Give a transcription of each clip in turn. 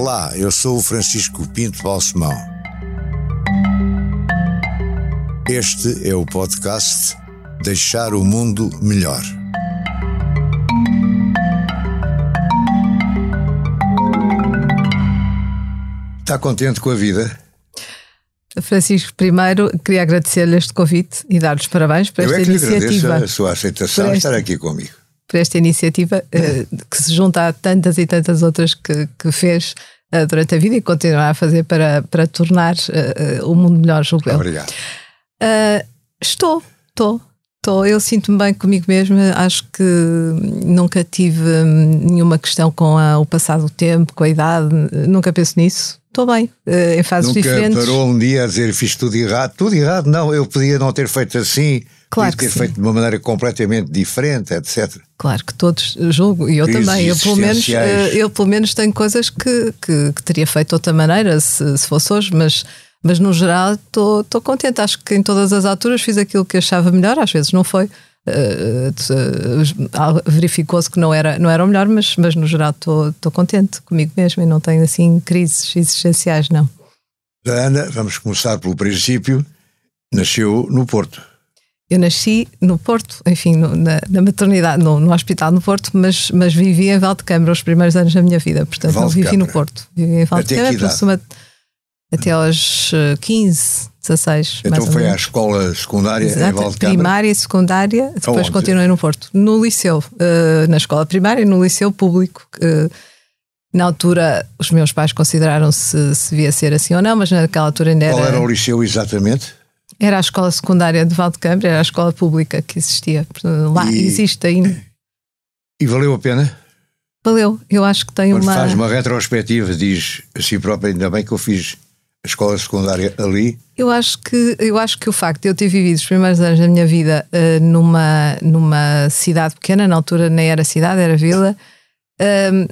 Olá, eu sou o Francisco Pinto Balsemão. Este é o podcast Deixar o Mundo Melhor. Está contente com a vida? Francisco, primeiro queria agradecer-lhe este convite e dar-lhes parabéns por Eu esta é que lhe iniciativa. agradeço a sua aceitação esta- estar aqui comigo. Por esta iniciativa eh, que se junta a tantas e tantas outras que, que fez eh, durante a vida e continuará a fazer para, para tornar eh, o mundo melhor, julgo eu. Obrigado. Ah, estou, estou, estou. Eu sinto-me bem comigo mesma. Acho que nunca tive hum, nenhuma questão com a- o passado do tempo, com a idade. Nunca penso nisso. Estou bem, em fases Nunca diferentes. parou um dia a dizer fiz tudo errado. Tudo errado, não. Eu podia não ter feito assim. Claro ter feito de uma maneira completamente diferente, etc. Claro que todos julgo, e eu Crises também. Eu pelo, menos, eh, eu pelo menos tenho coisas que, que, que teria feito de outra maneira se, se fosse hoje, mas, mas no geral estou contente. Acho que em todas as alturas fiz aquilo que achava melhor, às vezes não foi. Eh, eh, Verificou-se que não era, não era o melhor, mas, mas no geral estou contente comigo mesmo e não tenho assim crises existenciais, não. Ana, vamos começar pelo princípio, nasceu no Porto. Eu nasci no Porto, enfim, no- na, na maternidade, no, no hospital no Porto, mas, mas vivi em Valdecâmara os primeiros anos da minha vida. Portanto, não vivi no. Porto. Vivi em Valdecâmara idade? aproxima- até aos eh, 15, 16. Então foi à escola secundária em Exato, Valdecâmara. primária e secundária, depois Aonde? continuei no Porto. No liceu, eh, na escola primária e no liceu público. que, na altura, os meus pais consideraram se, se devia ser assim ou não, mas naquela altura ainda Qual era. era o liceu exatamente? Era a escola secundária de Valdecâmara, era a escola pública que existia. Lá E- existe ainda. E valeu a pena? Valeu, eu acho que tem Quando uma. faz uma retrospectiva, diz a si própria, ainda bem que eu fiz a escola secundária ali. Eu acho que eu acho que o facto de eu ter vivido os primeiros anos da minha vida eh, numa numa cidade pequena, na altura nem era cidade, era vila.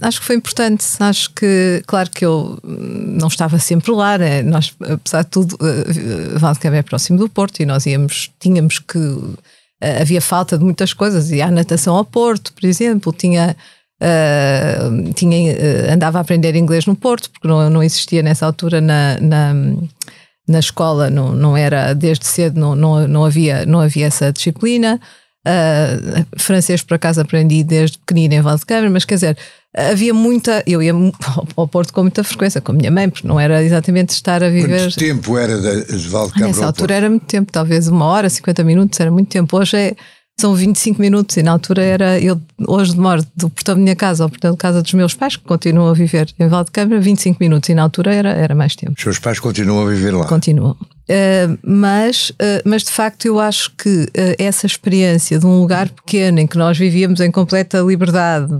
Acho que foi importante. Acho que, claro que eu não estava sempre lá, né? nós, apesar de tudo, uh, é próximo do Porto e nós íamos, tínhamos que. eh, havia falta de muitas coisas, ia à natação ao Porto, por exemplo, tinha. Uh, tinha, uh, andava a aprender inglês no Porto, porque não, não existia nessa altura na, na, na escola, não, não era desde cedo, não, não, não, havia, não havia essa disciplina. Uh, francês, por acaso, aprendi desde pequenina em Valdecâmara, mas quer dizer, havia muita. Eu ia ao- Porto com muita frequência, com a minha mãe, porque não era exatamente estar a viver. Quanto tempo era de, de Valdecâmara Nessa ao altura era muito tempo, talvez uma hora, 50 minutos, era muito tempo. Hoje é, são 25 minutos e na altura era. Eu hoje demoro do portão da minha casa ao portão da casa dos meus pais, que continuam a viver em Valdecâmara, 25 minutos e na altura era, era mais tempo. Os seus pais continuam a viver lá. Continuam. Uh, mas, uh, mas de facto eu acho que uh, essa experiência de um lugar pequeno em que nós vivíamos em completa liberdade,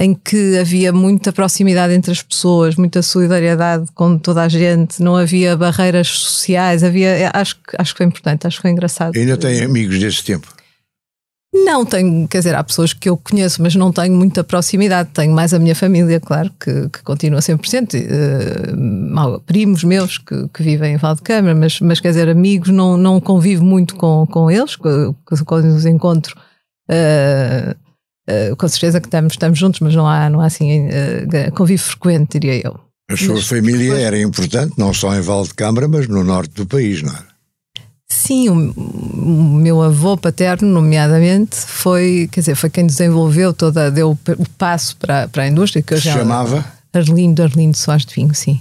em que havia muita proximidade entre as pessoas, muita solidariedade com toda a gente, não havia barreiras sociais, havia, acho, que- acho que foi importante, acho que foi engraçado. Ainda tem amigos desse tempo. Não tenho, quer dizer, há pessoas que eu conheço, mas não tenho muita proximidade. Tenho mais a minha família, claro, que, que continua sempre presente. eh, mal- primos meus que, que vivem em Valdecâmara, mas, mas quer dizer, amigos, não, não convivo muito com, com eles, quando os encontro. eh, eh, com certeza que estamos, estamos juntos, mas não há, não há assim eh, convívio frequente, diria eu. A sua Mas família depois- era importante, não só em Valdecâmara, mas no norte do país, não é? Sim, o, meu avô paterno, nomeadamente, foi, quer dizer, foi quem desenvolveu toda, deu o, passo para, para a indústria que hoje é chamava Arlindo, Arlindo Soares de Vinho, sim.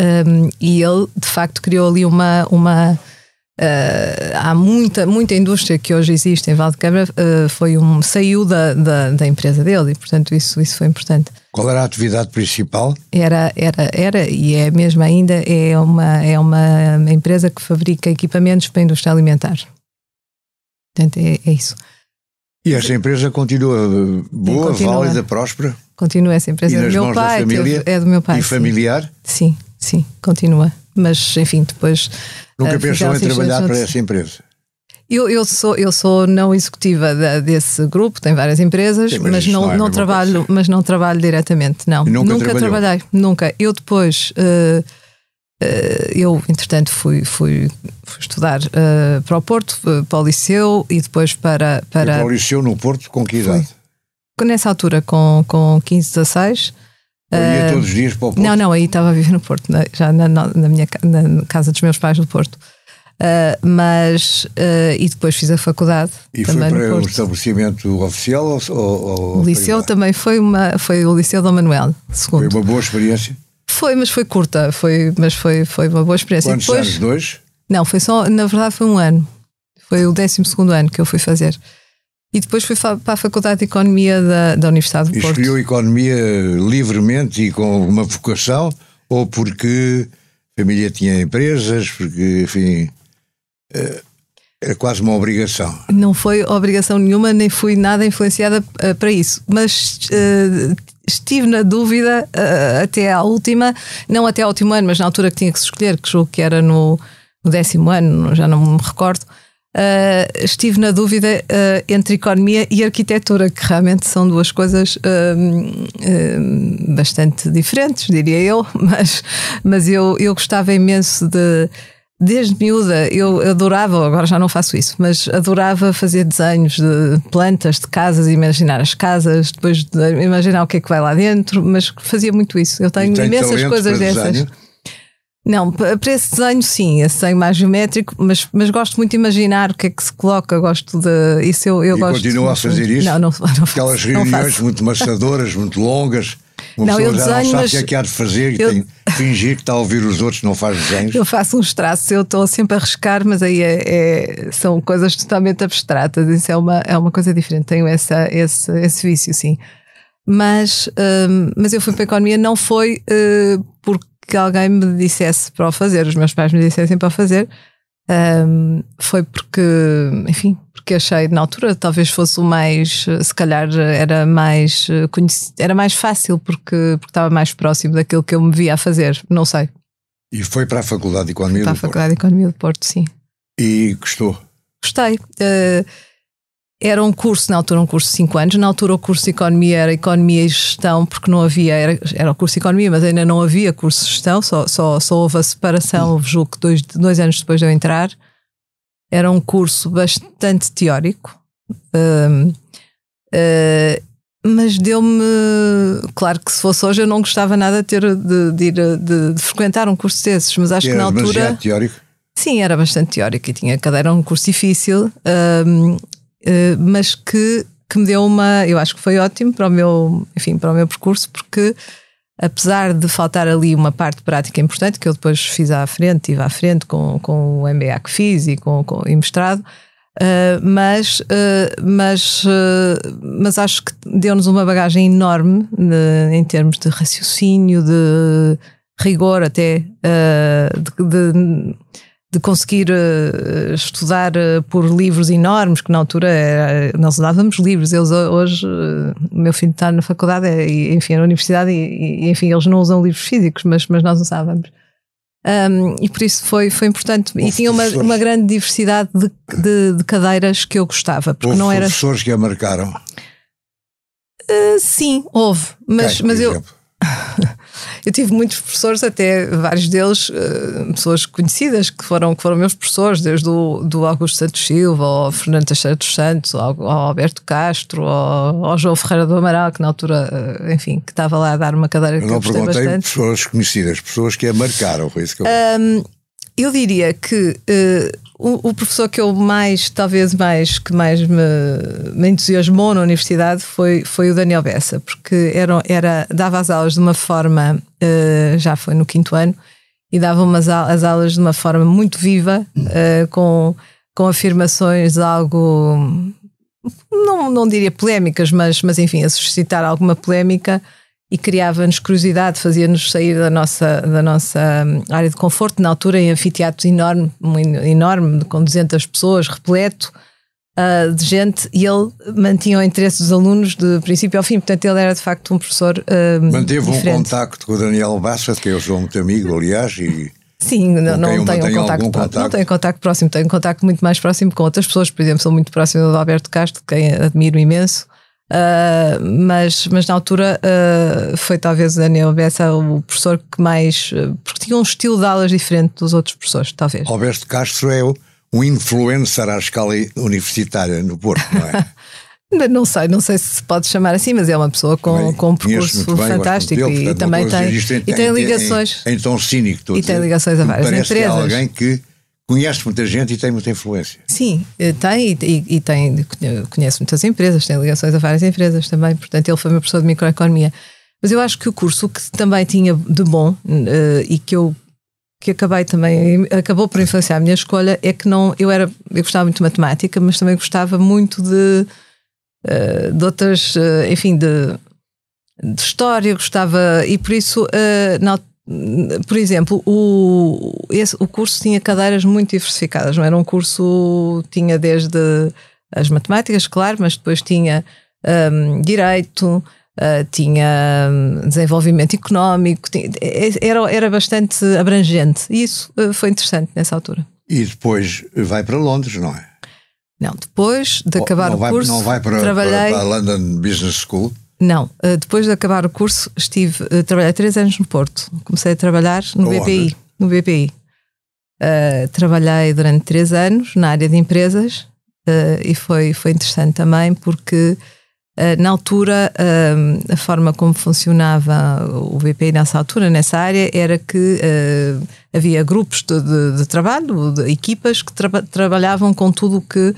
Um, e ele, de facto, criou ali uma. uma uh, há muita, muita indústria que hoje existe em Valdecâmara, uh, foi um, saiu da, da, da empresa dele e, portanto, isso, isso foi importante. qual era a atividade principal? Era, era, era e é mesmo ainda, é uma, é uma empresa que fabrica equipamentos para a indústria alimentar. Portanto, é, é isso. E essa empresa continua uh, boa, continua. válida, próspera Continua essa empresa. E É do nas meu mãos da pai, família? é do meu pai. e sim. familiar? Sim, sim, continua. Mas, enfim, depois. Nunca eh, pensou em trabalhar para essa empresa? Eu, eu, sou, eu sou não executiva da- desse grupo, tem várias empresas, Sim, mas mas, não, não é não trabalho, coisa. mas não trabalho diretamente, não. E nunca trabalhou? trabalhei, nunca. Eu depois, eh, eh, eu entretanto fui, fui, fui estudar eh, para o Porto, para o Liceu e depois para. Para Para o liceu no Porto, com que idade? nessa altura, com, com 15, 16, Eu ia todos os dias para o Porto? Não, não, aí estava a viver no Porto, na, já na, na minha na casa dos meus pais do Porto. Uh, mas uh, e depois fiz a faculdade e também foi para no um estabelecimento oficial ou, ou o liceu também foi uma foi o liceu Dom Manuel segundo. Foi uma boa experiência? Foi mas foi curta foi mas foi foi uma boa experiência. Quantos depois, anos? Dois? Não foi só na verdade foi um ano. Foi o décimo segundo ano que eu fui fazer e depois fui para a Faculdade de Economia da, da Universidade do Porto escolheu economia livremente e com uma vocação ou porque a família tinha empresas porque enfim era quase uma obrigação. Não foi obrigação nenhuma, nem fui nada influenciada uh, para isso. Mas uh, estive na dúvida até à última, não até ao último ano, mas na altura que tinha que se escolher, que julgo que era no, no décimo ano, já não me recordo. Estive na dúvida entre economia e arquitetura, que realmente são duas coisas bastante diferentes, diria eu, mas, mas eu, eu gostava imenso de Desde miúda eu adorava, agora já não faço isso, mas adorava fazer desenhos de plantas, de casas, imaginar as casas, depois de imaginar o que é que vai lá dentro, mas fazia muito isso. Eu tenho imensas coisas dessas. Desenho? Não, para esse desenho sim, esse desenho mais geométrico, mas, mas gosto muito de imaginar o que é que se coloca, gosto de. Isso eu, eu e gosto. continua a fazer isso? Não, não, não faço. Aquelas reuniões muito maçadoras, muito longas. Uma não, eu já desenho, não sabe mas o que é que há de fazer e eu... tem que fingir que está a ouvir os outros, não faz desenhos. Eu faço uns traços, eu estou sempre a riscar, mas aí é, é, são coisas totalmente abstratas. Isso é uma, é uma coisa diferente. Tenho essa, esse, esse vício, sim. Mas, hum, mas eu fui para a economia, não foi uh, porque alguém me dissesse para o fazer, os meus pais me dissessem para o fazer. Um, foi porque, enfim, porque achei na altura talvez fosse o mais, se calhar era mais era mais fácil porque, porque estava mais próximo daquilo que eu me via a fazer, não sei. E foi para a Faculdade de Economia para do a Faculdade Porto. de Economia do Porto, sim. E gostou? Gostei. Uh, era um curso, na altura, um curso de 5 anos. Na altura, o curso de Economia era Economia e Gestão, porque não havia, era, era o curso de Economia, mas ainda não havia curso de Gestão, só, só, só houve a separação, julgo que dois, dois anos depois de eu entrar. Era um curso bastante teórico, uh, uh, mas deu-me. Claro que se fosse hoje eu não gostava nada de, ter, de, de ir de, de frequentar um curso desses, mas acho era que na altura. teórico? Sim, era bastante teórico e tinha cadeira, um curso difícil. Uh, mas que, que me deu uma. Eu acho que foi ótimo para o meu, enfim, para o meu percurso, porque apesar de faltar ali uma parte prática importante, que eu depois fiz à frente, estive à frente com, com o MBA que fiz e com, com e mestrado, uh, mas, uh, mas, mas acho que deu-nos uma bagagem enorme de, em termos de raciocínio, de rigor até, de, de de conseguir uh, estudar uh, por livros enormes, que na altura era, nós usávamos livros, eles hoje, uh, o meu filho está na faculdade, e, enfim, na universidade, e, e, enfim, eles não usam livros físicos, mas, mas nós usávamos. Um, e por isso foi, foi importante. Houve e tinha uma, uma grande diversidade de, de, de, cadeiras que eu gostava. Porque houve não era. professores que a marcaram? sim, houve. Mas, Quem, mas eu. exemplo? Eu tive muitos professores, até vários deles, uh, pessoas conhecidas que foram, que foram meus professores, desde o do Augusto Santos Silva, ao Fernando Teixeira dos Santos, ao, ao Alberto Castro, ao, ao, João Ferreira do Amaral, que na altura, uh, enfim, que estava lá a dar uma cadeira eu que não eu gostei perguntei bastante. pessoas conhecidas, pessoas que a marcaram, foi isso que eu. Um, eu diria que uh, o, o, professor que eu mais, talvez mais, que mais me, me, entusiasmou na universidade foi, foi o Daniel Bessa, porque era, era, dava as aulas de uma forma, uh, já foi no quinto ano, e dava umas, as aulas de uma forma muito viva, uh, com, com afirmações de algo, não, não diria polémicas, mas, mas enfim, a suscitar alguma polémica e criava-nos curiosidade, fazia-nos sair da nossa, da nossa área de conforto, na altura em anfiteatros enorme, enorme, com 200 pessoas, repleto uh, de gente, e ele mantinha o interesse dos alunos de princípio ao fim, portanto ele era de facto um professor uh, Manteve diferente. um contacto com o Daniel Bassa, que eu sou muito amigo, aliás, e... Sim, não, não tenho um contacto, contacto, não tenho contacto próximo, tenho um contacto muito mais próximo com outras pessoas, por exemplo, sou muito próximo do Alberto Castro, quem admiro imenso, Uh, mas, mas na altura uh, foi talvez o Daniel Bessa o professor que mais. porque tinha um estilo de aulas diferente dos outros professores, talvez. Alberto Castro é um influencer à escala universitária no Porto, não é? Não sei, não sei se se pode chamar assim, mas é uma pessoa com, com um percurso bem, fantástico dele, e também tem, e tem ligações. Em, em, em tom cínico, e tem ligações a várias empresas. Alguém que conhece muita gente e tem muita influência. Sim, eh, tem e, e, tem, conhece muitas empresas, tem ligações a várias empresas também, portanto ele foi meu professor de microeconomia. Mas eu acho que o curso que também tinha de bom uh, e que eu que acabei também acabou por influenciar a minha escolha é que não eu era eu gostava muito de matemática, mas também gostava muito de uh, de outras, enfim, de, de história, gostava e por isso na, por exemplo, o, esse, o curso tinha cadeiras muito diversificadas, não era um curso, tinha desde as matemáticas, claro, mas depois tinha um, direito, uh, tinha hum, desenvolvimento económico, tinha, era, era bastante abrangente e isso uh, foi interessante nessa altura. E depois vai para Londres, não é? Não, depois de acabar não o curso. Não vai para, trabalhei... para a London Business School? Não, eh, depois de acabar o curso, estive, uh, trabalhei três anos no Porto. Comecei a trabalhar no BPI. No BPI. Uh, trabalhei durante três anos na área de empresas uh, e foi, foi interessante também porque na altura a forma como funcionava o BPI nessa altura, nessa área, era que havia grupos de, de, de trabalho, de equipas que tra trabalhavam com tudo o que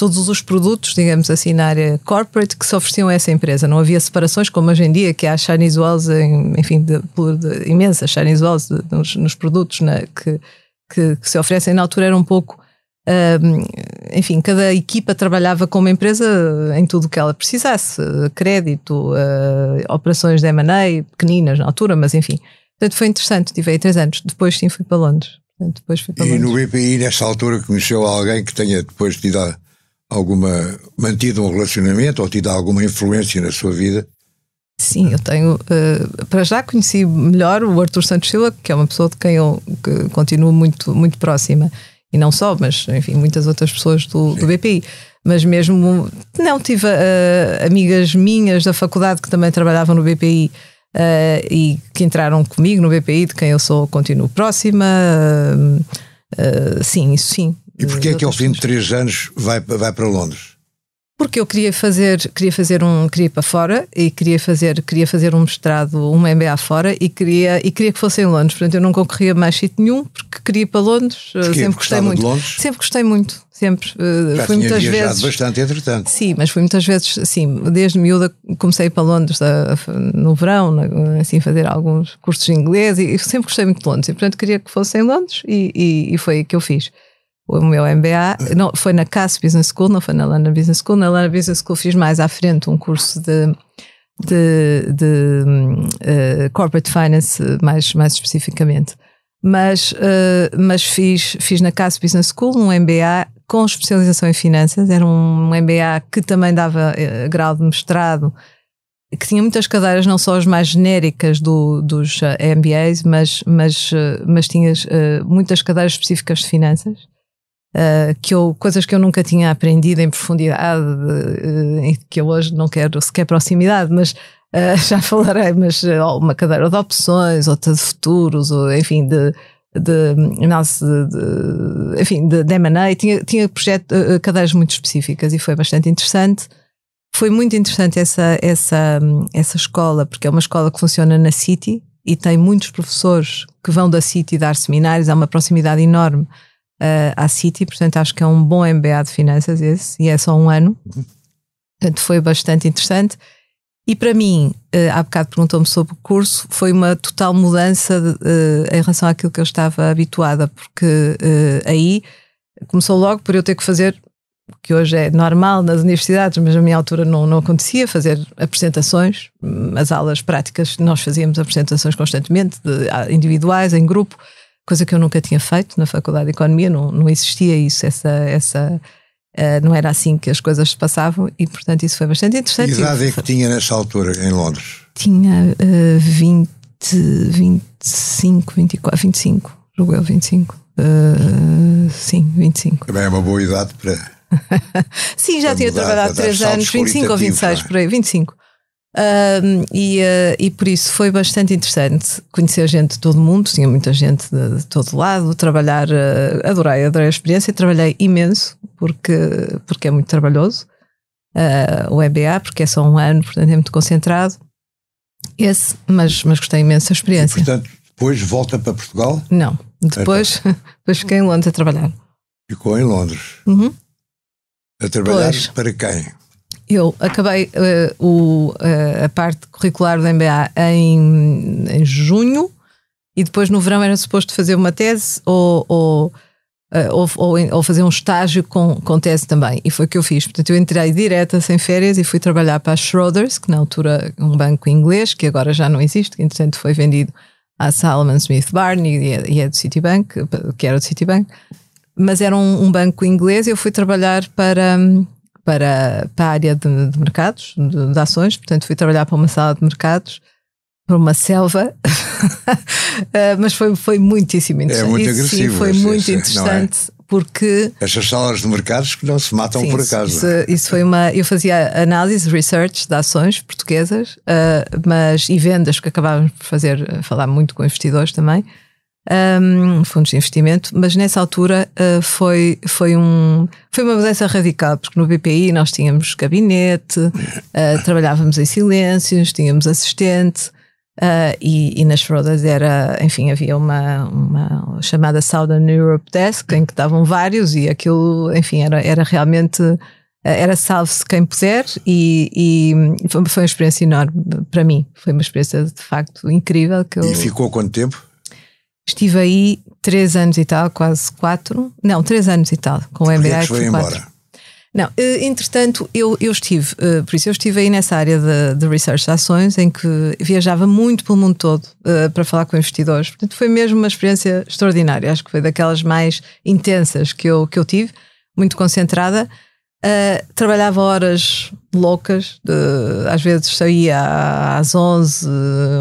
todos os produtos, digamos assim, na área corporate que se ofereciam a essa empresa. Não havia separações como hoje em dia, que há Chinese Walls, enfim, de, de, imensas Chinese Walls de, nos, nos, produtos né, que, que, que, se oferecem. Na altura era um pouco. Um, enfim, cada equipa trabalhava com uma empresa em tudo o que ela precisasse, crédito, uh, operações de M&A, pequeninas na altura, mas enfim. Portanto, foi interessante, tive aí três anos. Depois sim fui para Londres. Portanto, depois fui para e Londres. no BPI, nessa altura, conheceu alguém que tenha depois tido alguma mantido um relacionamento ou tido alguma influência na sua vida? Sim, eu tenho. Uh, para já conheci melhor o Arthur Santos Silva, que é uma pessoa de quem eu que continuo muito, muito próxima. E não só, mas enfim, muitas outras pessoas do, do BPI. Mas mesmo. Não, tive uh, amigas minhas da faculdade que também trabalhavam no BPI uh, e que entraram comigo no BPI, de quem eu sou, continuo próxima. sim, isso sim. E porquê é que ao fim de três anos vai, vai para Londres? Porque eu queria fazer, queria fazer um, queria para fora e queria fazer, queria fazer um mestrado, um MBA fora e queria, e queria que fosse em Londres. Portanto, eu não concorria mais sítio nenhum porque queria ir para Londres. Porquê? Sempre gostei muito. Sempre gostei muito, sempre. Eh, Já fui muitas vezes. bastante, entretanto. Sim, mas fui muitas vezes, sim, desde miúda comecei a para Londres no verão, assim, fazer alguns cursos de inglês e sempre gostei muito de Londres. E portanto queria que fosse em Londres e, e, e foi aí que eu fiz o meu MBA, não, foi na CAS Business School, não foi na Lana Business School. Na Lana Business School fiz mais à frente um curso de, de, de uh, Corporate Finance, mais, mais especificamente. Mas, uh, mas fiz, fiz na CAS Business School um MBA com especialização em finanças. Era um MBA que também dava uh, grau de mestrado, que tinha muitas cadeiras, não só as mais genéricas do, dos MBAs, mas, mas, mas tinha muitas cadeiras específicas de finanças. Uh, que eu, coisas que eu nunca tinha aprendido em profundidade uh, que eu hoje não quero sequer proximidade, mas uh, já falarei, mas uma cadeira de opções, outra de futuros, ou enfim, de, de de, de, enfim, de, de M&A, tinha, tinha projeto, cadeiras muito específicas e foi bastante interessante. Foi muito interessante essa, essa, essa escola, porque é uma escola que funciona na City e tem muitos professores que vão da City dar seminários, há uma proximidade enorme uh, à City, portanto acho que é um bom MBA de finanças esse, e é só um ano. Portanto, foi bastante interessante. E para mim, uh, há bocado perguntou-me sobre o curso, foi uma total mudança de, uh, em relação àquilo que eu estava habituada, porque uh, aí começou logo por eu ter que fazer o que hoje é normal nas universidades, mas na minha altura não, não acontecia, fazer apresentações, as aulas práticas, nós fazíamos apresentações constantemente, de, individuais, em grupo, coisa que eu nunca tinha feito na Faculdade de Economia, não, não existia isso, essa, essa uh, não era assim que as coisas se passavam e, portanto, isso foi bastante interessante. Que idade é que tinha nessa altura em Londres? Tinha uh, 20, 25, 24, 25, julgo eu, 25. Uh, sim, 25. Também é uma boa idade para. sim, já para tinha mudar, trabalhado 3 anos, 25 ou 26, é? por aí, 25. Um, e, uh, e por isso foi bastante interessante conhecer gente de todo mundo, tinha muita gente de, de todo lado, trabalhar, uh, adorei, adorei a experiência, trabalhei imenso porque, porque é muito trabalhoso. uh, o MBA, porque é só um ano, portanto é muito concentrado. Esse, mas, mas gostei imenso da experiência. E, portanto, depois volta para Portugal? Não, depois, depois fiquei em Londres a trabalhar. Ficou em Londres. Uhum. A trabalhar pois. para quem? Eu acabei uh, o, uh, a parte curricular do MBA em, em junho e depois no verão era suposto fazer uma tese ou, ou, uh, ou, ou, ou, fazer um estágio com, com tese também. E foi o que eu fiz. Portanto, eu entrei direta, sem férias, e fui trabalhar para a Schroders, que na altura um banco inglês, que agora já não existe, que entretanto foi vendido à Salomon Smith Barney e é, e é do Citibank, que era do Citibank. Mas era um, um banco inglês e eu fui trabalhar para para, para a área de, de mercados, de, de, ações, portanto fui trabalhar para uma sala de mercados, para uma selva, uh, mas foi, foi muitíssimo interessante. É muito agressivo. Sim, foi muito é? interessante. É? Porque. Estas salas de mercados que não se matam sim, por acaso. Isso, isso, foi uma. Eu fazia análise, research de ações portuguesas, uh, mas e vendas, que acabávamos por fazer, falar muito com investidores também um, fundos de investimento, mas nessa altura uh, foi, foi, um, foi uma mudança radical, porque no BPI nós tínhamos gabinete, uh, trabalhávamos em silêncios, tínhamos assistente. Uh, e, e, nas Schroders era, enfim, havia uma, uma chamada Southern Europe Desk em que estavam vários e aquilo, enfim, era, era realmente era salve-se quem puder e, e, foi uma experiência enorme para mim. Foi uma experiência de facto incrível. Que eu... E ficou quanto tempo? Estive aí três anos e tal, quase quatro. Não, três anos e tal, com o MBA. Que foi embora? Não, eh, entretanto, eu, eu estive, eh, por isso eu estive aí nessa área de, de research ações em que viajava muito pelo mundo todo uh, para falar com investidores. Portanto, foi mesmo uma experiência extraordinária. Acho que foi daquelas mais intensas que eu, que eu tive, muito concentrada. Uh, trabalhava horas loucas, de, às vezes saía às 11,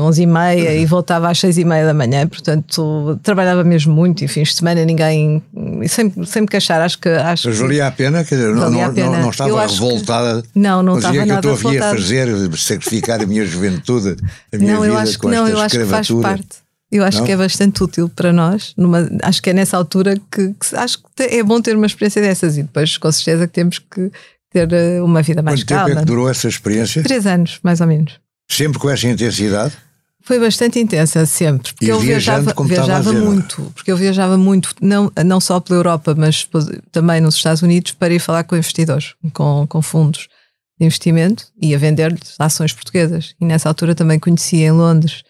11 e meia e voltava às 6 e meia da manhã, portanto trabalhava mesmo muito e fins de semana ninguém, sempre, sempre que achar, acho que... Acho Mas valia a pena? Quer dizer, não, não, não, não, estava revoltada? Que, não, não estava nada que eu estou a fazer, sacrificar a minha juventude, a minha não, vida eu acho com que, não, eu acho que faz parte. Eu acho não? que é bastante útil para nós. Numa, acho que é nessa altura que, que, acho que é bom ter uma experiência dessas e depois, com certeza, que temos que ter eh, uma vida mais Quanto calma. Quanto tempo é que durou essa experiência? Três anos, mais ou menos. Sempre com essa intensidade? Foi bastante intensa, sempre. Porque e eu viajava, viajava muito. Porque eu viajava muito, não, não só pela Europa, mas também nos Estados Unidos, para ir falar com investidores, com, com fundos de investimento e a vender-lhes ações portuguesas. E nessa altura também conhecia em Londres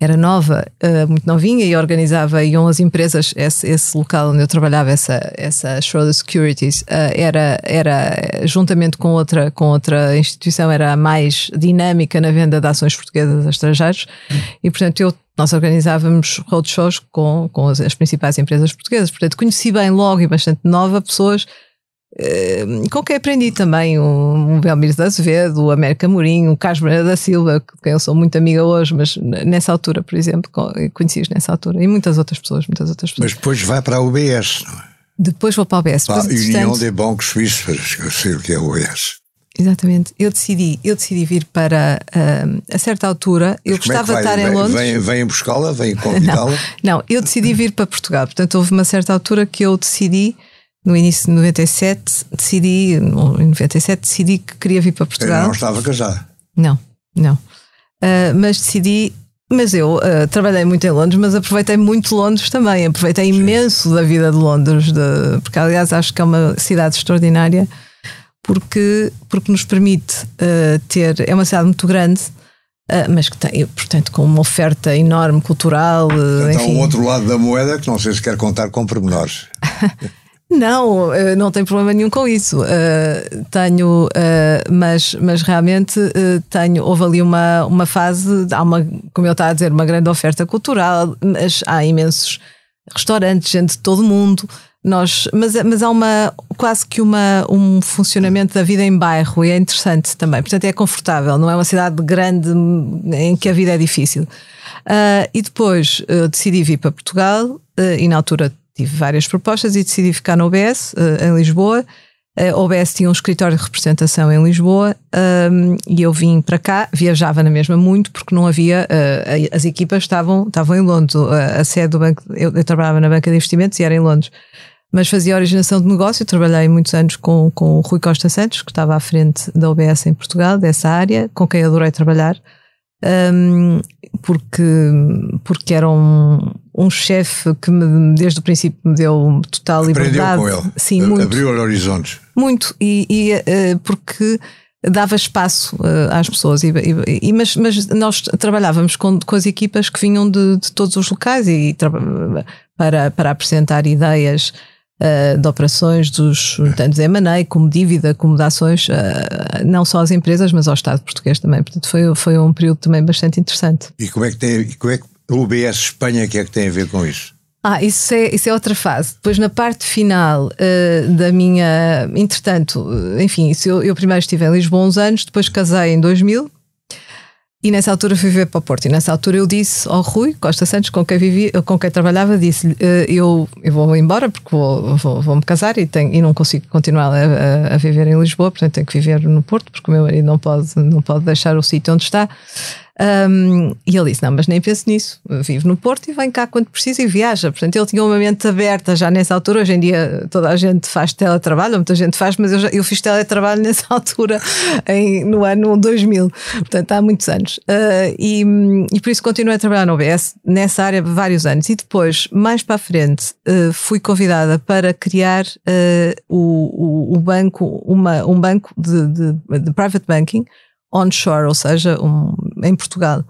era nova, uh, muito novinha e organizava, iam as empresas, esse, esse local onde eu trabalhava, essa, essa Schroeder Securities, uh, era, era juntamente com outra, com outra instituição, era a mais dinâmica na venda de ações portuguesas a estrangeiros e, portanto, eu, nós organizávamos roadshows com, com as, as principais empresas portuguesas. Portanto, conheci bem logo e bastante nova pessoas com quem aprendi também o, o Belmiro da Azevedo, o América Mourinho, o Carlos Moreira da Silva, com quem eu sou muito amiga hoje, mas nessa altura, por exemplo, conheci-os nessa altura, e muitas outras pessoas, muitas outras pessoas. Mas depois vai para a UBS, não é? Depois vou para a UBS. Para a União de Bancos Suíços, eu sei o que é a UBS. Exatamente. Eu decidi, eu decidi vir para uh, a certa altura. eu é gostava é de estar vem, em Londres. Vem, vem buscá-la, vem convidá-la? Não, não, eu decidi vir para Portugal. Portanto, houve uma certa altura que eu decidi no início de 97, decidi, em 97, decidi que queria vir para Portugal. Eu não estava casado. Não, não. Uh, mas decidi, mas eu uh, trabalhei muito em Londres, mas aproveitei muito Londres também. Aproveitei Sim. imenso da vida de Londres, de, porque aliás acho que é uma cidade extraordinária, porque, porque nos permite uh, ter. É uma cidade muito grande. Uh, mas que tem, portanto, com uma oferta enorme cultural. Então, o outro lado da moeda que não sei se quer contar com pormenores. Não, eh, não tenho problema nenhum com isso. Uh, tenho, uh, mas, mas realmente uh, tenho, houve ali uma, uma fase, há uma, como eu estava a dizer, uma grande oferta cultural, mas há imensos restaurantes, gente de todo o mundo. Nós, mas, mas há uma quase que uma, um funcionamento da vida em bairro e é interessante também. Portanto, é confortável, não é uma cidade grande em que a vida é difícil. e depois decidi vir para Portugal e na altura tive várias propostas e decidi ficar na OBS, eh, em Lisboa. A OBS tinha um escritório de representação em Lisboa um, e eu vim para cá, viajava na mesma muito, porque não havia, uh, as equipas estavam, estavam em Londres, a, a sede do banco, eu, eu, trabalhava na banca de investimentos e era em Londres. mas fazia originação de negócio. Trabalhei muitos anos com, com o Rui Costa Santos, que estava à frente da OBS em Portugal, dessa área, com quem adorei trabalhar, um, porque, porque era um, um chefe que me, desde o princípio me deu total Aprendeu liberdade. com ele. Sim, muito. Abriu horizontes. Muito, e, e uh, porque dava espaço uh, às pessoas, e, e, mas, mas nós trabalhávamos com, com as equipas que vinham de, de todos os locais e, para, para apresentar ideias uh, de operações dos tanto M&A como dívida, como de ações, uh, não só às empresas, mas ao Estado português também. Portanto, foi, foi um período também bastante interessante. E como é que tem, como é que o UBS Espanha que é que tem a ver com isso? Ah, isso é, isso é outra fase. Depois, na parte final uh, da minha. Entretanto, enfim, eu, eu primeiro estive em Lisboa uns anos, depois casei em 2000 e nessa altura fui para o Porto. E nessa altura eu disse ao Rui Costa Santos, com quem, vivia, com quem trabalhava, disse-lhe: uh, eu, eu vou embora porque vou, vou, vou me casar e, tenho, e não consigo continuar a, a, viver em Lisboa, portanto tenho que viver no Porto, porque o meu marido não pode, não pode deixar o sítio onde está. Um, e ele disse: Não, mas nem penso nisso. Vivo no Porto e vem cá quando precisa e viaja. Portanto, ele tinha uma mente aberta já nessa altura. Hoje em dia, toda a gente faz teletrabalho, muita gente faz, mas eu, já, eu fiz teletrabalho nessa altura, em, no ano 2000. Portanto, há muitos anos. Uh, e, e, por isso continuei a trabalhar no OBS nessa área vários anos. E depois, mais para a frente, uh, fui convidada para criar uh, o, o, o, banco, uma, um banco de, de, de private banking onshore, ou seja, um, em Portugal.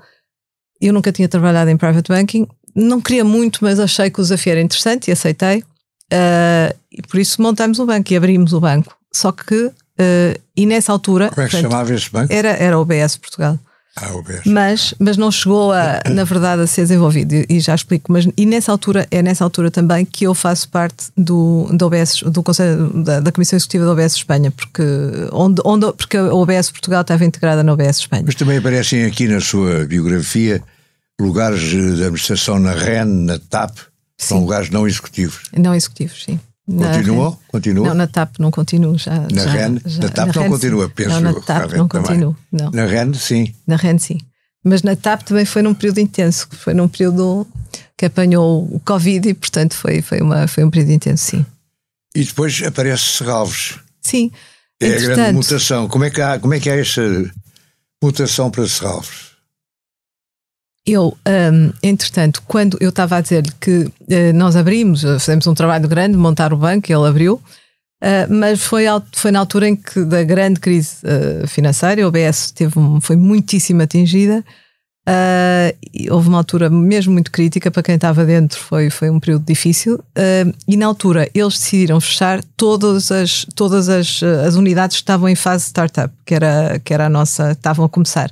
Eu nunca tinha trabalhado em private banking, não queria muito, mas achei que o desafio era interessante e aceitei. Uh, e por isso montamos o banco e abrimos o banco. Só que, uh, e nessa altura. Como é que se chamava esse banco? Era, era o BS Portugal. Ah. Mas, mas não chegou a, na verdade, a ser desenvolvido e já explico. Mas e nessa altura é nessa altura também que eu faço parte do, do OBS, do Conselho da, da Comissão Executiva da OBS Espanha, porque onde, onde porque a OBS Portugal estava integrada na OBS Espanha. Mas também aparecem aqui na sua biografia lugares de administração na REN, na TAP, sim. são lugares não executivos. Não executivos, sim. Continuou? Continua? Não, na TAP não continuo. Já, na já, REN? Já, na TAP na não REN, continua, sim. penso não, na. TAP não continuo. Não. Na REN, sim. Na REN, sim. Mas na TAP também foi num período intenso, foi num período que apanhou o Covid e, portanto, foi, foi, uma, foi um período intenso, sim. E depois aparece Serralves. Sim. É a grande mutação. Como é, que há, como é que há essa mutação para Serralves? Eu, um, entretanto, quando eu estava a dizer-lhe que uh, nós abrimos, fizemos um trabalho grande, montar o banco, ele abriu, uh, mas foi, foi na altura em que, da grande crise uh, financeira, a OBS teve um, foi muitíssimo atingida. houve uma altura mesmo muito crítica para quem estava dentro, foi, foi um período difícil. e na altura eles decidiram fechar todas as, todas as, as unidades que estavam em fase startup, que era, que era a nossa, estavam a começar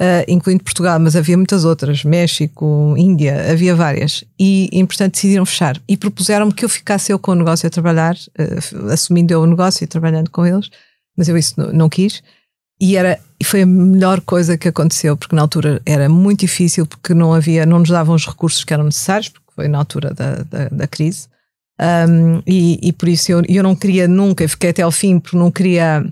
uh, incluindo Portugal, mas havia muitas outras, México, Índia, havia várias. E, e portanto, decidiram fechar. E propuseram-me que eu ficasse eu com o negócio a trabalhar, uh, assumindo eu o negócio e trabalhando com eles, mas eu isso não, quis. E era e foi a melhor coisa que aconteceu, porque na altura era muito difícil, porque não havia, não nos davam os recursos que eram necessários, porque foi na altura da, da, da crise. Um, e, e, por isso eu, eu não queria nunca, fiquei até ao fim, porque não queria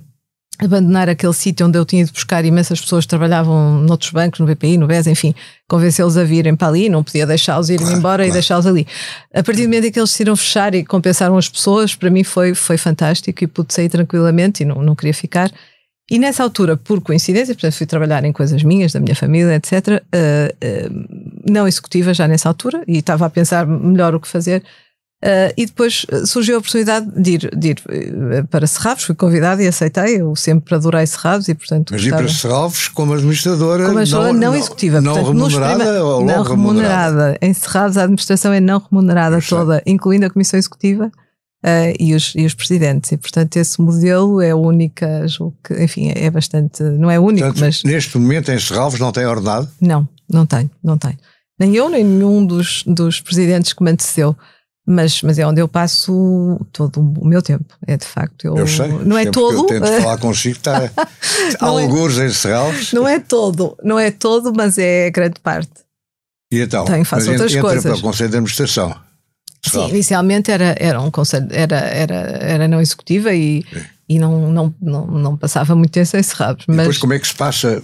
abandonar aquele sítio onde eu tinha ido buscar imensas pessoas que trabalhavam noutros bancos, no BPI, no BES, enfim, convencê-los a virem para ali, não podia deixá-los irem claro, embora claro. e deixá-los ali. A partir do momento em que eles decidiram fechar e compensaram as pessoas, para mim foi, foi fantástico e pude sair tranquilamente e não, não queria ficar. E nessa altura, por coincidência, portanto, fui trabalhar em coisas minhas, da minha família, etc., uh, uh, não executiva já nessa altura, e estava a pensar melhor o que fazer. Uh, e depois eh, surgiu a oportunidade de ir, de ir eh, para Serralves, fui convidada e aceitei. Eu sempre adorei Serralves e, portanto. Mas ir para Serralves como administradora, como administradora não, não, executiva. Não portanto, remunerada prima, ou Não remunerada? remunerada. Em Serralves a administração é não remunerada toda, incluindo a Comissão Executiva. Uh, e, os, e os presidentes, e portanto esse modelo é a única, julgo que, enfim, é bastante, não é único, portanto, mas. Neste momento em Serralves não tem ordenado? Não, não tem, não tem. Nem eu, nem nenhum dos, dos presidentes que me antecedeu mas, mas é onde eu passo todo o meu tempo. É de facto. Eu, eu sei. Não é todo. Eu tento falar consigo, está alguns é, em Serralves. Não é todo, não é todo, mas é grande parte. E então? Tenho, faço outras entra coisas. para o Conselho de Administração. Sim, inicialmente era, era um conselho, era, era, era não executiva e, e não, não, não, não passava muito tempo em Serralves. Mas depois como é que se passa?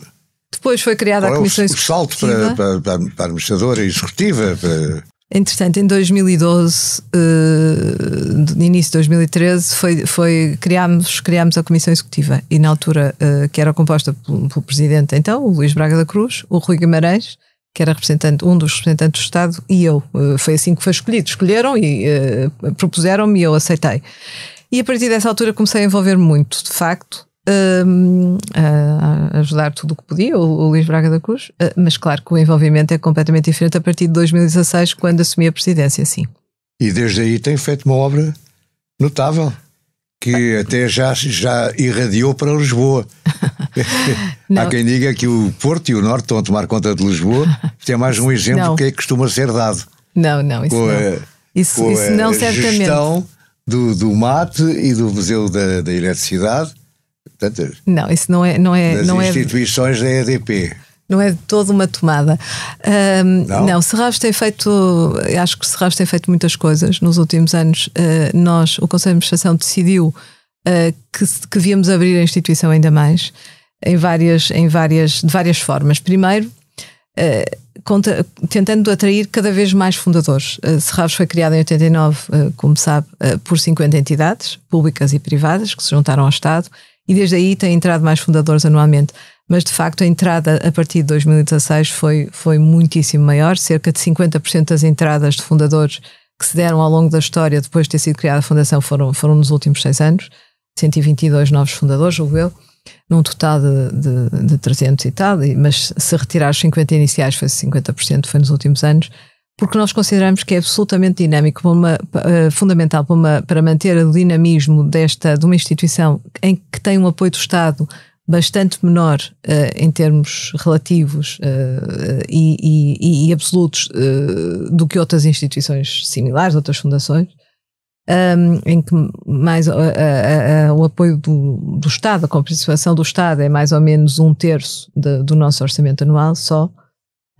Depois foi criada Qual a Comissão é o, o salto para, para, para, a administradora executiva? Para... Entretanto, em 2012, uh, no início de 2013, foi, foi, criámos, criámos a Comissão Executiva e na altura, uh, que era composta pelo, pelo, Presidente então, o Luís Braga da Cruz, o Rui Guimarães, que era representante, um dos representantes do Estado, e eu. Uh, foi assim que foi escolhido. Escolheram e uh, propuseram-me e eu aceitei. E a partir dessa altura comecei a envolver-me muito, de facto, uh, a ajudar tudo o que podia, o, o Luís Braga da Cruz, uh, mas claro que o envolvimento é completamente diferente a partir de 2016, quando assumi a presidência, sim. E desde aí tem feito uma obra notável, que até já, já irradiou para Lisboa. Há quem diga que o Porto e o Norte estão a tomar conta de Lisboa. Isto é mais um exemplo não. que é que costuma ser dado. Não, não, isso com não. A, isso, isso não, certamente. gestão do, do mate e do Museu da, da Eletricidade Portanto, não, isso não é. Não é das não é instituições é... da EDP. Não é de toda uma tomada. Um, não, não Serralves tem feito, acho que Serralves tem feito muitas coisas nos últimos anos. Uh, nós, o Conselho de Administração, decidiu uh, que, que devíamos abrir a instituição ainda mais, em várias, em várias, de várias formas. Primeiro, uh, conta, tentando atrair cada vez mais fundadores. Serralves foi criado em 89, uh, como sabe, por 50 entidades, públicas e privadas, que se juntaram ao Estado e desde aí têm entrado mais fundadores anualmente. Mas de facto a entrada a partir de 2016 foi, foi muitíssimo maior, cerca de 50% das entradas de fundadores que se deram ao longo da história depois de ter sido criada a fundação foram, foram nos últimos seis anos, 122 novos fundadores, julgo eu, num total de, de, de 300 e tal, mas se retirar os 50 iniciais foi 50%, foi nos últimos anos porque nós consideramos que é absolutamente dinâmico, uma, uh, fundamental para, uma, para manter o dinamismo desta, de uma instituição em que tem um apoio do Estado bastante menor uh, em termos relativos uh, e, e, e, absolutos do que outras instituições similares, outras fundações, um, em que mais o apoio do, do Estado, a participação do Estado é mais ou menos um terço de, do nosso orçamento anual só.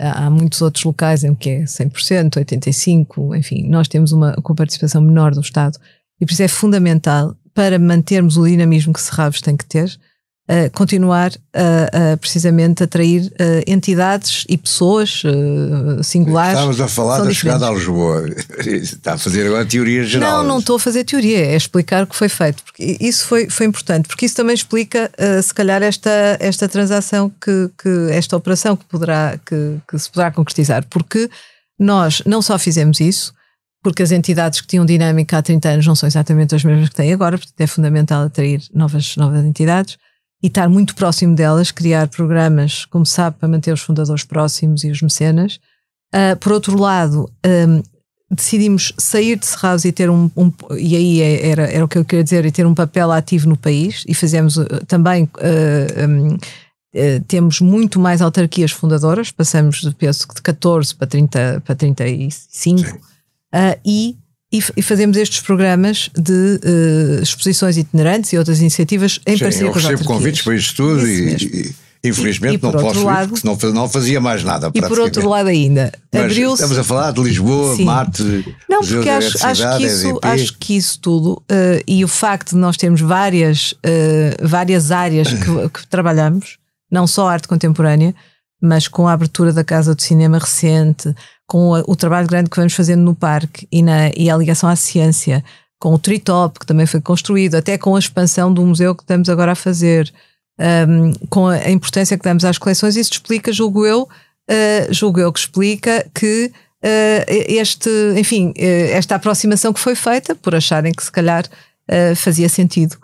Há muitos outros locais em que é 100%, 85%, enfim, nós temos uma com participação menor do Estado. E por isso é fundamental para mantermos o dinamismo que Serralves tem que ter, uh, continuar a, precisamente atrair uh, entidades e pessoas uh, singulares. Estávamos a falar da chegada a Lisboa. Está a fazer agora teoria geral. Não, não estou a fazer teoria, é explicar o que foi feito. Porque isso foi, foi importante, porque isso também explica, se calhar, esta, esta transação, que, que esta operação que, poderá, que, que se poderá concretizar. Porque nós não só fizemos isso, porque as entidades que tinham dinâmica há 30 anos não são exatamente as mesmas que têm agora, portanto é fundamental atrair novas, novas entidades e estar muito próximo delas, criar programas, como sabe, para manter os fundadores próximos e os mecenas. Uh, por outro lado, um, decidimos sair de Serraus e ter um, um, e aí é, era, era o que eu queria dizer, e ter um papel ativo no país e fazemos uh, também uh, um, temos muito mais autarquias fundadoras, passamos de peso de 14 para 30 para 35 uh, e e, e, fazemos estes programas de uh, exposições itinerantes e outras iniciativas em Sim, parceria com as recebo convites para isto tudo e, e, infelizmente e, não posso lado, ir porque senão não fazia mais nada. E por outro lado ainda, Estamos a falar de Lisboa, Sim. Marte, Não, porque acho, acho, que isso, acho que isso tudo uh, e o facto de nós termos várias, uh, várias áreas que, que trabalhamos, não só arte contemporânea, mas com a abertura da Casa do Cinema recente, com o trabalho grande que vamos fazendo no parque e, na, e a ligação à ciência, com o Tritop, que também foi construído, até com a expansão do museu que estamos agora a fazer, um, com a, importância que damos às coleções, isso explica, julgo eu, uh, julgo eu que explica que uh, este, enfim, uh, esta aproximação que foi feita, por acharem que se calhar fazia sentido.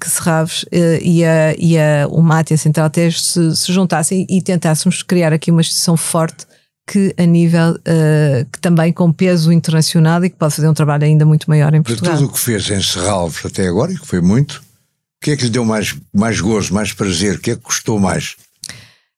que Serraves e, a, e a, o MAT e a Central Tejo se, se juntassem e tentássemos criar aqui uma instituição forte que a nível uh, que também com peso internacional e que pode fazer um trabalho ainda muito maior em Portugal. De tudo o que fez em Serralves até agora, e que foi muito, o que é que lhe deu mais, mais gozo, mais prazer? O que é que custou mais?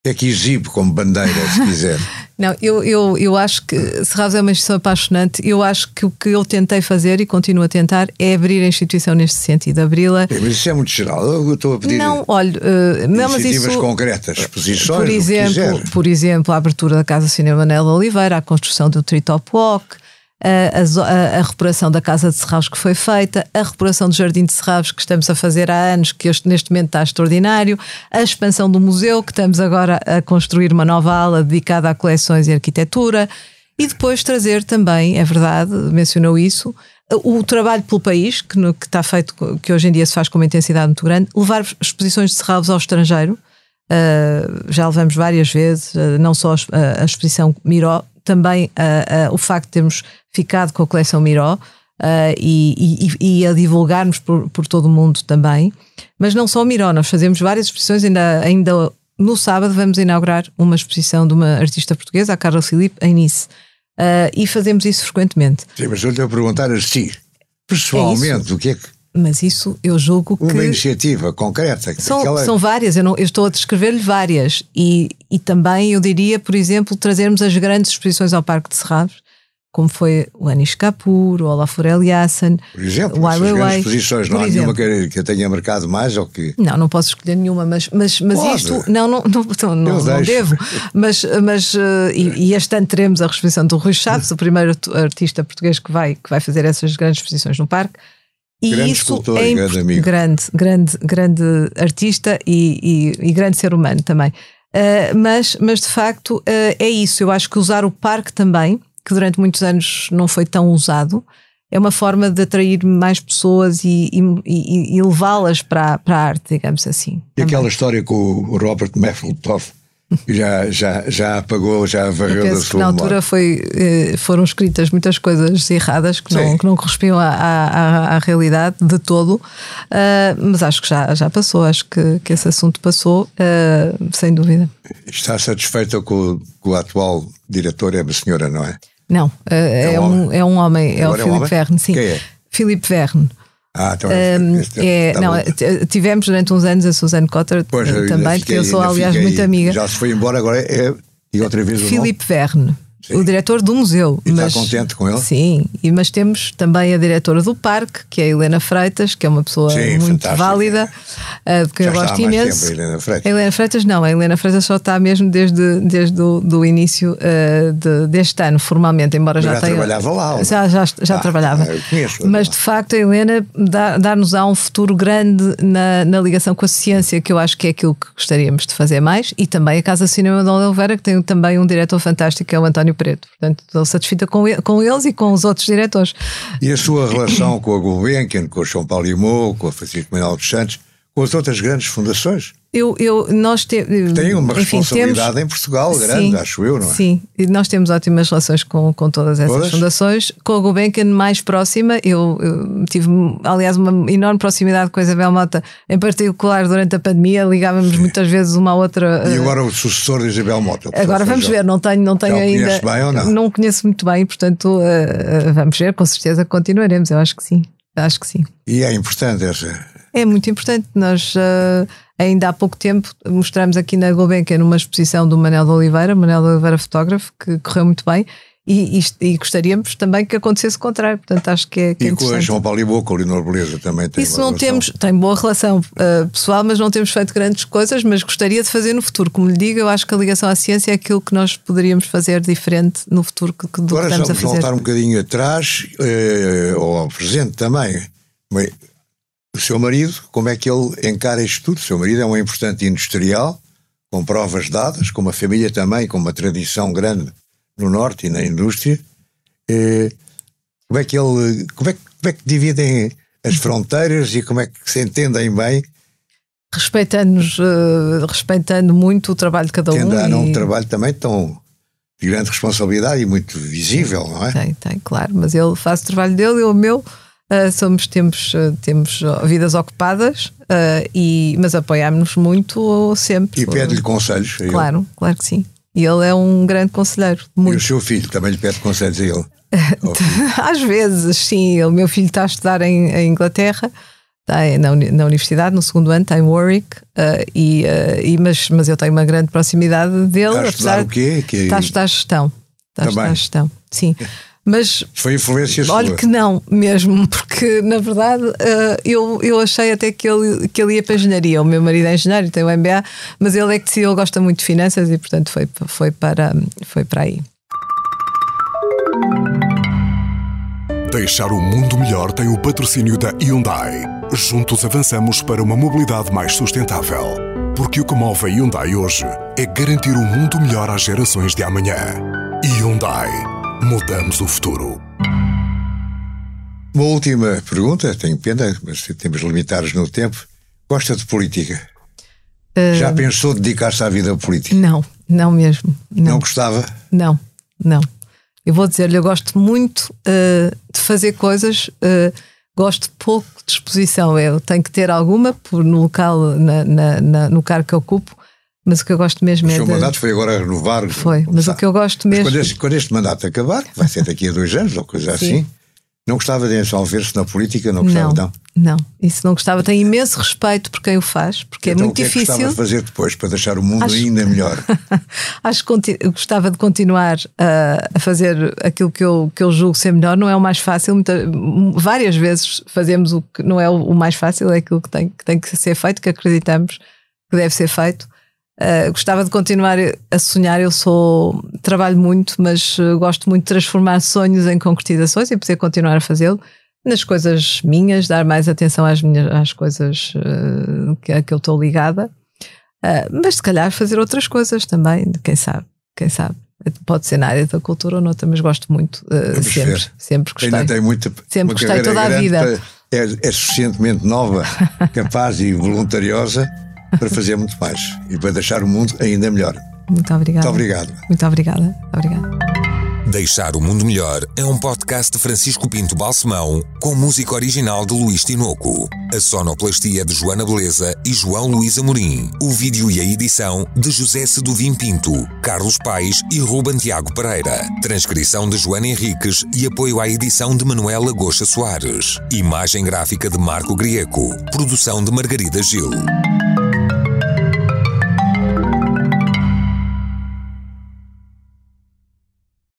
É que exibe como bandeira, se quiser. Não, eu, eu, eu acho que Serrados é uma instituição apaixonante. Eu acho que o que eu tentei fazer e continuo a tentar é abrir a instituição neste sentido, abri-la. Mas isso é muito geral. Eu estou a pedir. Não, olha, uh, não, mas isso, concretas, exposições. Por exemplo, por exemplo, a abertura da Casa Cinema Manela Oliveira, a construção do Tritop Walk a, a, a, reparação da Casa de Serravos que foi feita, a reparação do Jardim de Serravos que estamos a fazer há anos, que este, neste momento está extraordinário, a expansão do museu, que estamos agora a construir uma nova ala dedicada a coleções e arquitetura. E depois trazer também, é verdade, mencionou isso, o trabalho pelo país, que, no, que está feito, que hoje em dia se faz com uma intensidade muito grande, levar exposições de serralvos ao estrangeiro, uh, já levamos várias vezes, uh, não só a, a, exposição Miró, também uh, o facto de termos ficado com a coleção Miró e, e, e, a divulgarmos por, por todo o mundo também. Mas não só o Miró, nós fazemos várias exposições, ainda, ainda no sábado vamos inaugurar uma exposição de uma artista portuguesa, a Carla Filipe, em Nice. Uh, e fazemos isso frequentemente. Sim, mas eu lhe a perguntar assim, pessoalmente, é o que é que. Mas isso eu julgo uma que. Uma iniciativa concreta. São, aquela... são várias, eu, não, eu estou a descrever-lhe várias. E, e também eu diria, por exemplo, trazermos as grandes exposições ao Parque de Serrados como foi o Anish Kapoor, o Olafur Eliasson, por exemplo, o Ai Weiwei. posições, não há exemplo. nenhuma que, eu tenha marcado mais ou que... Não, não posso escolher nenhuma, mas, mas, mas isto... Não, não, não, não, não, não devo. Mas, mas uh, e, e, este ano teremos a exposição do Rui Chaves, o primeiro artista português que vai, que vai fazer essas grandes exposições no parque. E grande isso escultor, é grande amigo. Grande, grande, grande artista e, e, e grande ser humano também. Uh, mas, mas de facto uh, é isso. Eu acho que usar o parque também que durante muitos anos não foi tão usado, é uma forma de atrair mais pessoas e, e, e levá-las para, para a arte, digamos assim. E também. aquela história com o Robert Mapplethorpe, já, já, já apagou, já varreu da sua que na altura foi, eh, foram escritas muitas coisas erradas que não, que não correspondiam à, à, à, realidade de todo, uh, mas acho que já, já passou, acho que, que esse assunto passou, uh, sem dúvida. Está satisfeita com, com o atual diretor, é a senhora, não é? Não, é, é, um, é um homem, é o Filipe é Verne, sim. Quem é? Filipe Verne. Ah, então é, um, é, tá não, tivemos durante uns anos a Suzanne Cotter pois, também, que eu sou aliás muito amiga. Já se foi embora, agora é, e outra vez Filipe Verne. Sim. o diretor do museu. E mas, está contente com ele? Sim, e, mas temos também a diretora do parque, que é a Helena Freitas, que é uma pessoa sim, muito válida, uh, que Já eu gosto imenso. a Helena Freitas. A Helena Freitas não, a Helena Freitas só está mesmo desde, desde o do início uh, de, deste ano, formalmente, embora já, já tenha. trabalhava lá. Já, já, já ah, trabalhava. Conheço, mas de facto a Helena dá-nos-á um futuro grande na, na ligação com a ciência, que eu acho que é aquilo que gostaríamos de fazer mais, e também a Casa Cinema de Oliveira, que tem também um diretor fantástico, que é o António Preto. Portanto, estou satisfeita com, ele, com eles e com os outros diretores. E a sua relação com a Gulbenkian, com o João Paulo Imou, com a Francisco Manuel dos Santos, com as outras grandes fundações? Eu, eu, nós te, Tem uma enfim, responsabilidade temos, em Portugal grande, sim, acho eu, não é? Sim, e nós temos ótimas relações com, com todas essas fundações. Com a Gulbenkian mais próxima, eu, eu, tive, aliás, uma enorme proximidade com a Isabel Mota, em particular durante a pandemia, ligávamos sim. muitas vezes uma a outra. E agora o sucessor de Isabel Mota? Agora vamos ver, não tenho, não tenho ainda. Bem ou não? não conheço muito bem, portanto, uh, vamos ver, com certeza continuaremos, eu acho que sim. Acho que sim. E é importante essa. É muito importante. Nós uh, ainda há pouco tempo mostramos aqui na Gulbenkian numa exposição do Manel de Oliveira, Manel de Oliveira fotógrafo, que correu muito bem. E, e, e, gostaríamos também que acontecesse o contrário, portanto acho que é, que E é com a João Paulo e Boa, com o Leonor Beleza também tem Isso não relação. temos, tem boa relação uh, pessoal, mas não temos feito grandes coisas, mas gostaria de fazer no futuro. Como lhe digo, eu acho que a ligação à ciência é aquilo que nós poderíamos fazer diferente no futuro que, que do Agora, que estamos a fazer. voltar um bocadinho atrás, uh, ou ao presente também. O seu marido, como é que ele encara isto tudo? O seu marido é um importante industrial, com provas dadas, com uma família também, com uma tradição grande no Norte e na indústria. Eh, como é que ele, como é, como é que dividem as fronteiras e como é que se entendem bem? Respeitando-nos, uh, respeitando muito o trabalho de cada um. Tendo e... um trabalho também tão de grande responsabilidade e muito visível, não é? Tem, tem, claro, mas ele faz o trabalho dele, eu o meu. Uh, somos, temos, uh, temos vidas ocupadas, uh, e, mas apoiámos-nos muito sempre. E pede-lhe conselhos? Claro, ele. claro que sim. E ele é um grande conselheiro. Muito. E o seu filho também lhe pede conselhos a ele? Às vezes, sim. O meu filho está a estudar em, em Inglaterra, na, na, universidade, no segundo ano, está em Warwick, e, e, mas, mas eu tenho uma grande proximidade dele. Está a estudar o quê? Que... Está a estudar gestão. Está a estudar gestão, sim. Mas foi influência olha sua. que não, mesmo, porque na verdade uh, eu, eu achei até que ele, que ele ia para a engenharia. O meu marido é engenheiro, tem o MBA, mas ele é que ele gosta muito de finanças e portanto foi, foi, para, foi para aí. Deixar o mundo melhor tem o patrocínio da Hyundai. Juntos avançamos para uma mobilidade mais sustentável. Porque o que move a Hyundai hoje é garantir um mundo melhor às gerações de amanhã. Hyundai. Mudamos o futuro. Uma última pergunta, tenho pena, mas temos limitados no tempo. Gosta de política? Uh... Já pensou dedicar-se à vida política? Não, não mesmo. Não, não gostava? Não, não. Eu vou dizer-lhe, eu gosto muito uh, de fazer coisas, uh, gosto pouco de exposição. Eu tenho que ter alguma por, no local, na, na, na, no cargo que ocupo, mas o que eu gosto mesmo o é. O seu de... mandato foi agora renovar. Foi, mas o que eu gosto mesmo. Quando este, quando este, mandato acabar, vai ser daqui a dois anos ou coisa assim, não gostava de envolver-se na política? Não gostava, não? Não, isso não gostava. Tenho imenso respeito por quem o faz, porque é então, é muito o que difícil. É que gostava de fazer depois para deixar o mundo Acho... ainda melhor? Acho que gostava de continuar a, a, fazer aquilo que eu, que eu julgo ser melhor. Não é o mais fácil. Muita, várias vezes fazemos o que não é o, o mais fácil, é aquilo que tem, que tem que ser feito, que acreditamos que deve ser feito. Uh, gostava de continuar a sonhar. Eu sou trabalho muito, mas uh, gosto muito de transformar sonhos em concretizações e poder continuar a fazê-lo nas coisas minhas, dar mais atenção às minhas às coisas uh, que, a que eu estou ligada, mas se calhar fazer outras coisas também, quem sabe, quem sabe. Pode ser na área da cultura ou noutra, mas gosto muito sempre, ver. sempre gostei. Ainda tem muita, sempre gostei toda a vida. É, é suficientemente nova, capaz e voluntariosa para fazer muito mais e para deixar o mundo ainda melhor. Muito obrigada. Muito obrigado. Muito obrigada. Obrigada. Deixar o Mundo Melhor é um podcast de Francisco Pinto Balsemão com música original de Luís Tinoco. A sonoplastia de Joana Beleza e João Luís Amorim. O vídeo e a edição de José Seduvim Pinto, Carlos Paes e Ruben Tiago Pereira. Transcrição de Joana Henriques e apoio à edição de Manuela Goxa Soares. Imagem gráfica de Marco Grieco. Produção de Margarida Gil.